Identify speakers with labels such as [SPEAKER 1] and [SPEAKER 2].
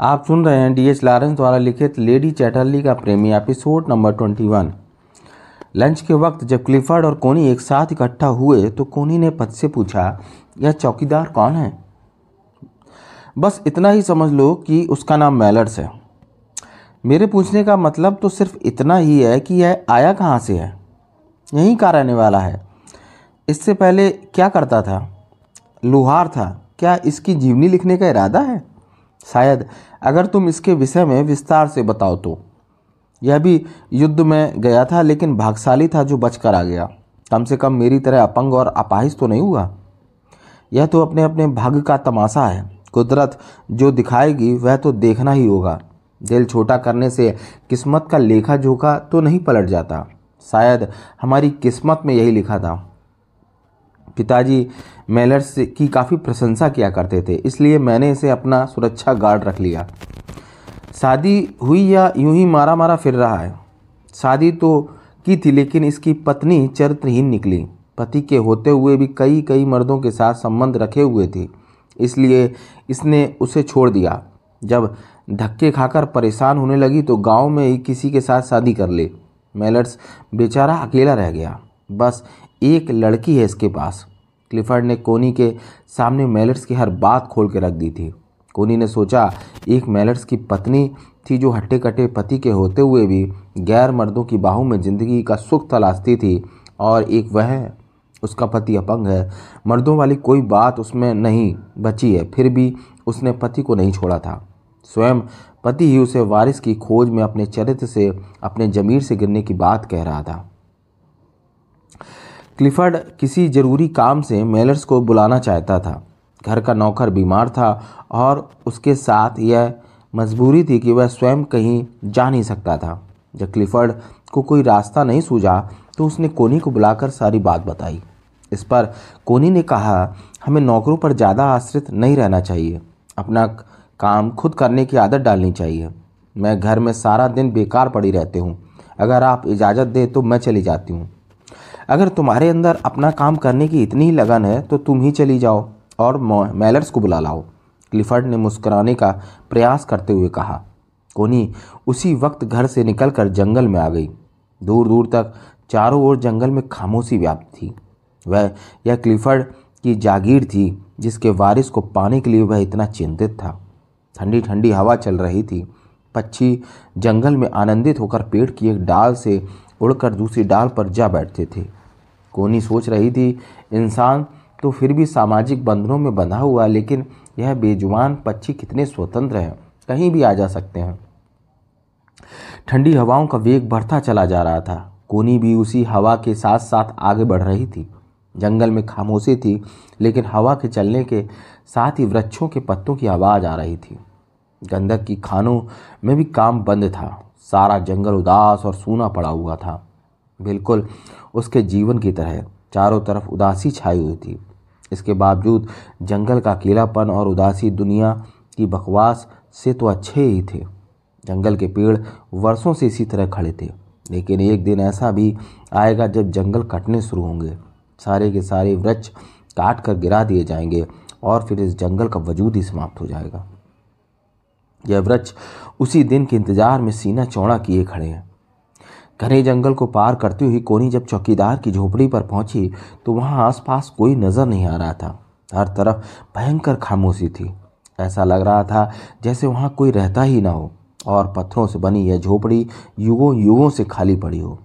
[SPEAKER 1] आप सुन रहे हैं डी एच लॉरेंस द्वारा लिखित लेडी चैटरली का प्रेमी episode number twenty one. Lunch के वक्त जब क्लिफर्ड और कोनी एक साथ इकट्ठा हुए तो कोनी ने पद से पूछा, यह चौकीदार कौन है? बस इतना ही समझ लो कि उसका नाम मेलर्स है। मेरे पूछने का मतलब तो सिर्फ़ इतना ही है कि यह आया कहाँ से है? यहीं का रहने वाला है। इससे पहले क्या करता था? लोहार था। क्या इसकी जीवनी लिखने का इरादा है? शायद अगर तुम इसके विषय में विस्तार से बताओ तो। यह भी युद्ध में गया था, लेकिन भागशाली था जो बचकर आ गया। कम से कम मेरी तरह अपंग और अपाहिज तो नहीं हुआ। यह तो अपने अपने भाग्य का तमाशा है। कुदरत जो दिखाएगी, वह तो देखना ही होगा। दिल छोटा करने से किस्मत का लेखा जोखा तो नहीं पलट जाता। शायद हमारी किस्मत में यही लिखा था। पिताजी मेलर्स की काफ़ी प्रशंसा किया करते थे, इसलिए मैंने इसे अपना सुरक्षा गार्ड रख लिया। शादी हुई या यूँ ही मारा मारा फिर रहा है। शादी तो की थी, लेकिन इसकी पत्नी चरित्रहीन निकली। पति के होते हुए भी कई कई मर्दों के साथ संबंध रखे हुए थे, इसलिए इसने उसे छोड़ दिया। जब धक्के खाकर परेशान होने लगी तो गाँव में ही किसी के साथ शादी कर ले। मेलर्स बेचारा अकेला रह गया। बस एक लड़की है इसके पास। क्लिफर्ड ने कोनी के सामने मेलर्स की हर बात खोल के रख दी थी। कोनी ने सोचा, एक मेलर्स की पत्नी थी जो हट्टे कट्टे पति के होते हुए भी गैर मर्दों की बाहों में ज़िंदगी का सुख तलाशती थी और एक वह है, उसका पति अपंग है। मर्दों वाली कोई बात उसमें नहीं बची है, फिर भी उसने पति को नहीं छोड़ा था। स्वयं पति ही उसे वारिस की खोज में अपने चरित्र से, अपने जमीर से गिरने की बात कह रहा था। क्लिफर्ड किसी ज़रूरी काम से मेलर्स को बुलाना चाहता था। घर का नौकर बीमार था और उसके साथ यह मजबूरी थी कि वह स्वयं कहीं जा नहीं सकता था। जब क्लिफर्ड को कोई रास्ता नहीं सूझा तो उसने कोनी को बुलाकर सारी बात बताई। इस पर कोनी ने कहा, हमें नौकरों पर ज़्यादा आश्रित नहीं रहना चाहिए। अपना काम खुद करने की आदत डालनी चाहिए। मैं घर में सारा दिन बेकार पड़ी रहती हूँ। अगर आप इजाज़त दें तो मैं चली जाती हूँ। अगर तुम्हारे अंदर अपना काम करने की इतनी ही लगन है तो तुम ही चली जाओ और मैलर्स को बुला लाओ। क्लिफर्ड ने मुस्कुराने का प्रयास करते हुए कहा, कोनी, उसी वक्त घर से निकलकर जंगल में आ गई। दूर दूर तक चारों ओर जंगल में खामोशी व्याप्त थी। वह, यह क्लिफर्ड की जागीर थी, जिसके वारिस को पाने के लिए वह इतना चिंतित था। ठंडी ठंडी हवा चल रही थी। पक्षी जंगल में आनंदित होकर पेड़ की एक डाल से उड़कर दूसरी डाल पर जा बैठते थे। कोनी सोच रही थी, इंसान तो फिर भी सामाजिक बंधनों में बंधा हुआ, लेकिन यह बेजुबान पक्षी कितने स्वतंत्र हैं, कहीं भी आ जा सकते हैं। ठंडी हवाओं का वेग बढ़ता चला जा रहा था। कोनी भी उसी हवा के साथ साथ आगे बढ़ रही थी। जंगल में खामोशी थी, लेकिन हवा के चलने के साथ ही वृक्षों के पत्तों की आवाज़ आ रही थी। गंधक की खानों में भी काम बंद था। सारा जंगल उदास और सूना पड़ा हुआ था। बिल्कुल उसके जीवन की तरह चारों तरफ़ उदासी छाई हुई थी। इसके बावजूद जंगल का अकेलापन और उदासी दुनिया की बकवास से तो अच्छे ही थे। जंगल के पेड़ वर्षों से इसी तरह खड़े थे, लेकिन एक दिन ऐसा भी आएगा जब जंगल कटने शुरू होंगे। सारे के सारे वृक्ष काट कर गिरा दिए जाएँगे और फिर इस जंगल का वजूद ही समाप्त हो जाएगा। यह वृक्ष उसी दिन के इंतज़ार में सीना चौड़ा किए खड़े हैं। घने जंगल को पार करती हुई कोनी जब चौकीदार की झोपड़ी पर पहुँची तो वहाँ आसपास कोई नज़र नहीं आ रहा था। हर तरफ़ भयंकर खामोशी थी। ऐसा लग रहा था जैसे वहाँ कोई रहता ही ना हो, और पत्थरों से बनी यह झोपड़ी युगों युगों से खाली पड़ी हो।